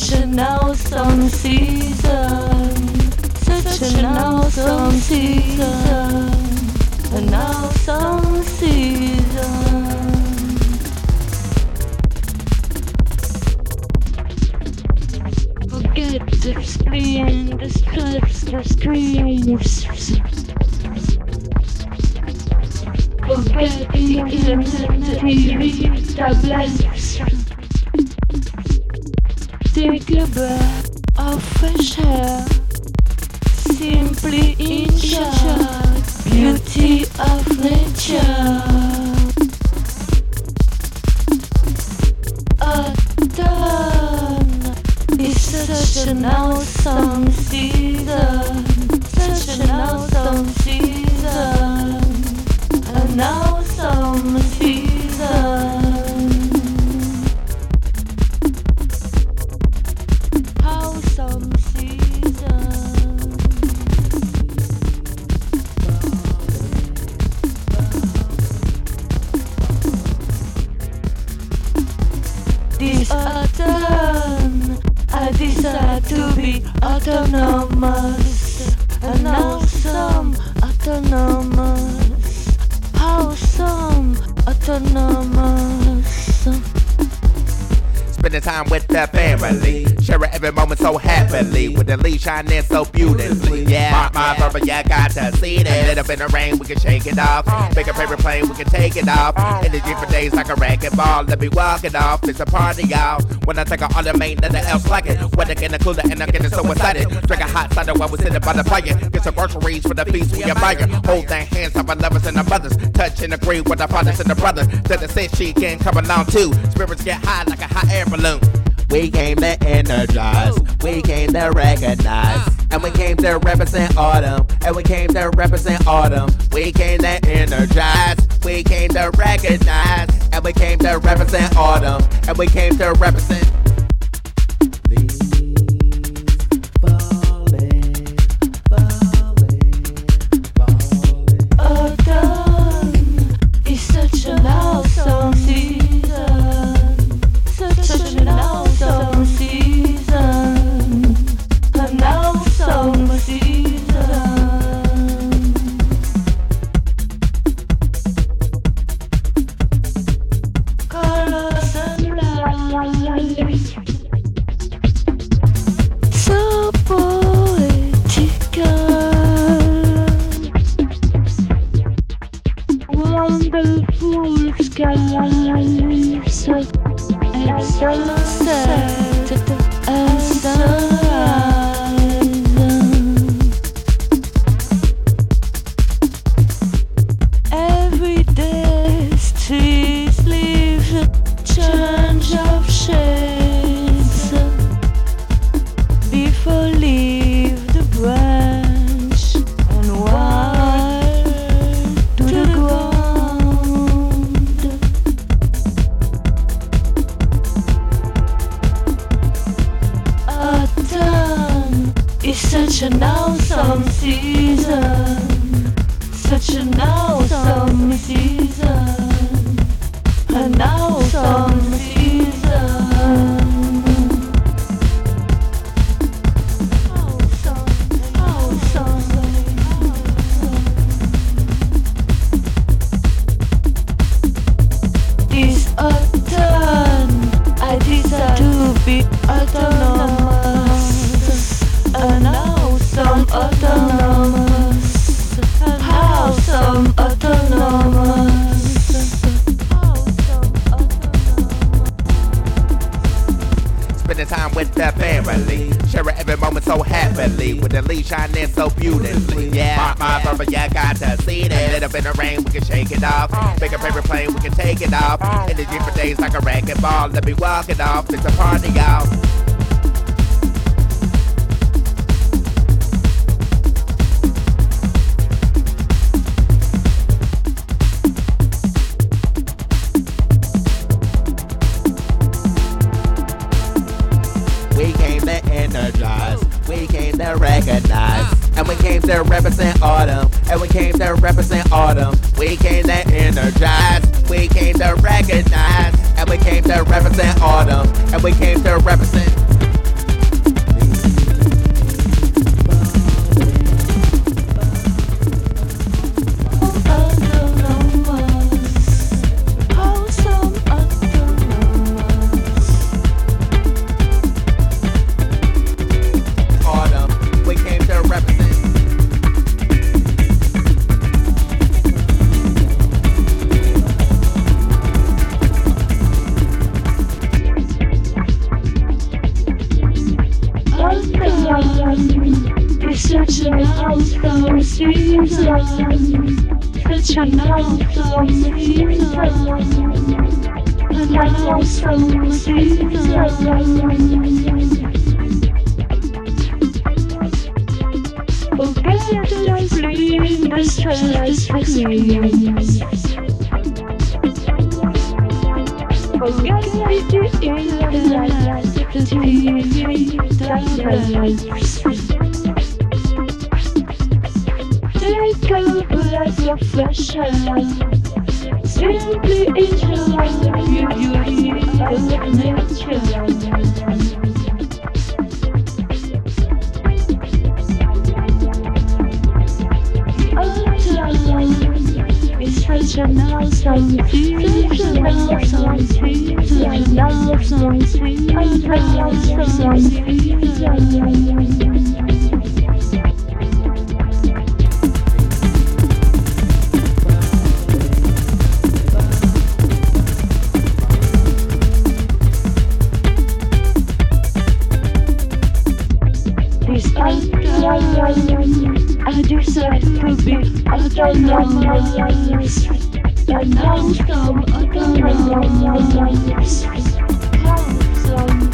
Such an awesome season. Such an awesome season. An awesome season. Forget the screen, the stress, the screens. Forget the internet, TV, tablets. Take a breath of fresh air. Simply beauty of nature. Autumn is such an awesome season. Such an awesome season. An awesome season. Autonomous. An awesome autonomous. Awesome autonomous. Spending time with the family. Sharing every moment so happily. With the leash shining so beautifully. Yeah, my, my brother, yeah, got to see this. Lit up in the rain, we can shake it off. Make a paper plane, we can take it off. Energy for days like a racquetball. Let me walk it off. It's a party, y'all. When I take an automate, nothing else like it. Weather getting cooler and I'm getting so excited. Drink a hot cider while we sitting by the fire. Get some groceries for the feast we admire. Hold their hands up our lovers and our mothers. Touch and agree with our fathers and the brothers. To the said she can come along too. Spirits get high like a hot air balloon. We came to energize, we came to recognize, and we came to represent autumn, and we came to represent autumn. We came to energize, we came to recognize, and we came to represent autumn, and we came to represent. Wonderful skies and sunset and sunrise. Every day streets leaves change I decide to be autonomous. With the family. Sharing every moment so happily. With the leash shining so beautifully. Yeah, my, brother, yeah, got to see this. Lit up in the rain, we can shake it off. Make a paper plane, we can take it off. Energy for days like a racquetball. Let me walk it off. It's a party, y'all. We came to energize, we came to recognize, and we came to represent autumn, and we came to represent autumn. We came to energize, we came to recognize, and we came to represent autumn, and we came to represent. Such an awesome season, an awesome season. Forget lively the stress with me. Forget the electricity that Take a breath of fresh air. Simply enjoy the beauty of nature. It's such Producer, produce, astronomer. And now come a camera. Come, son.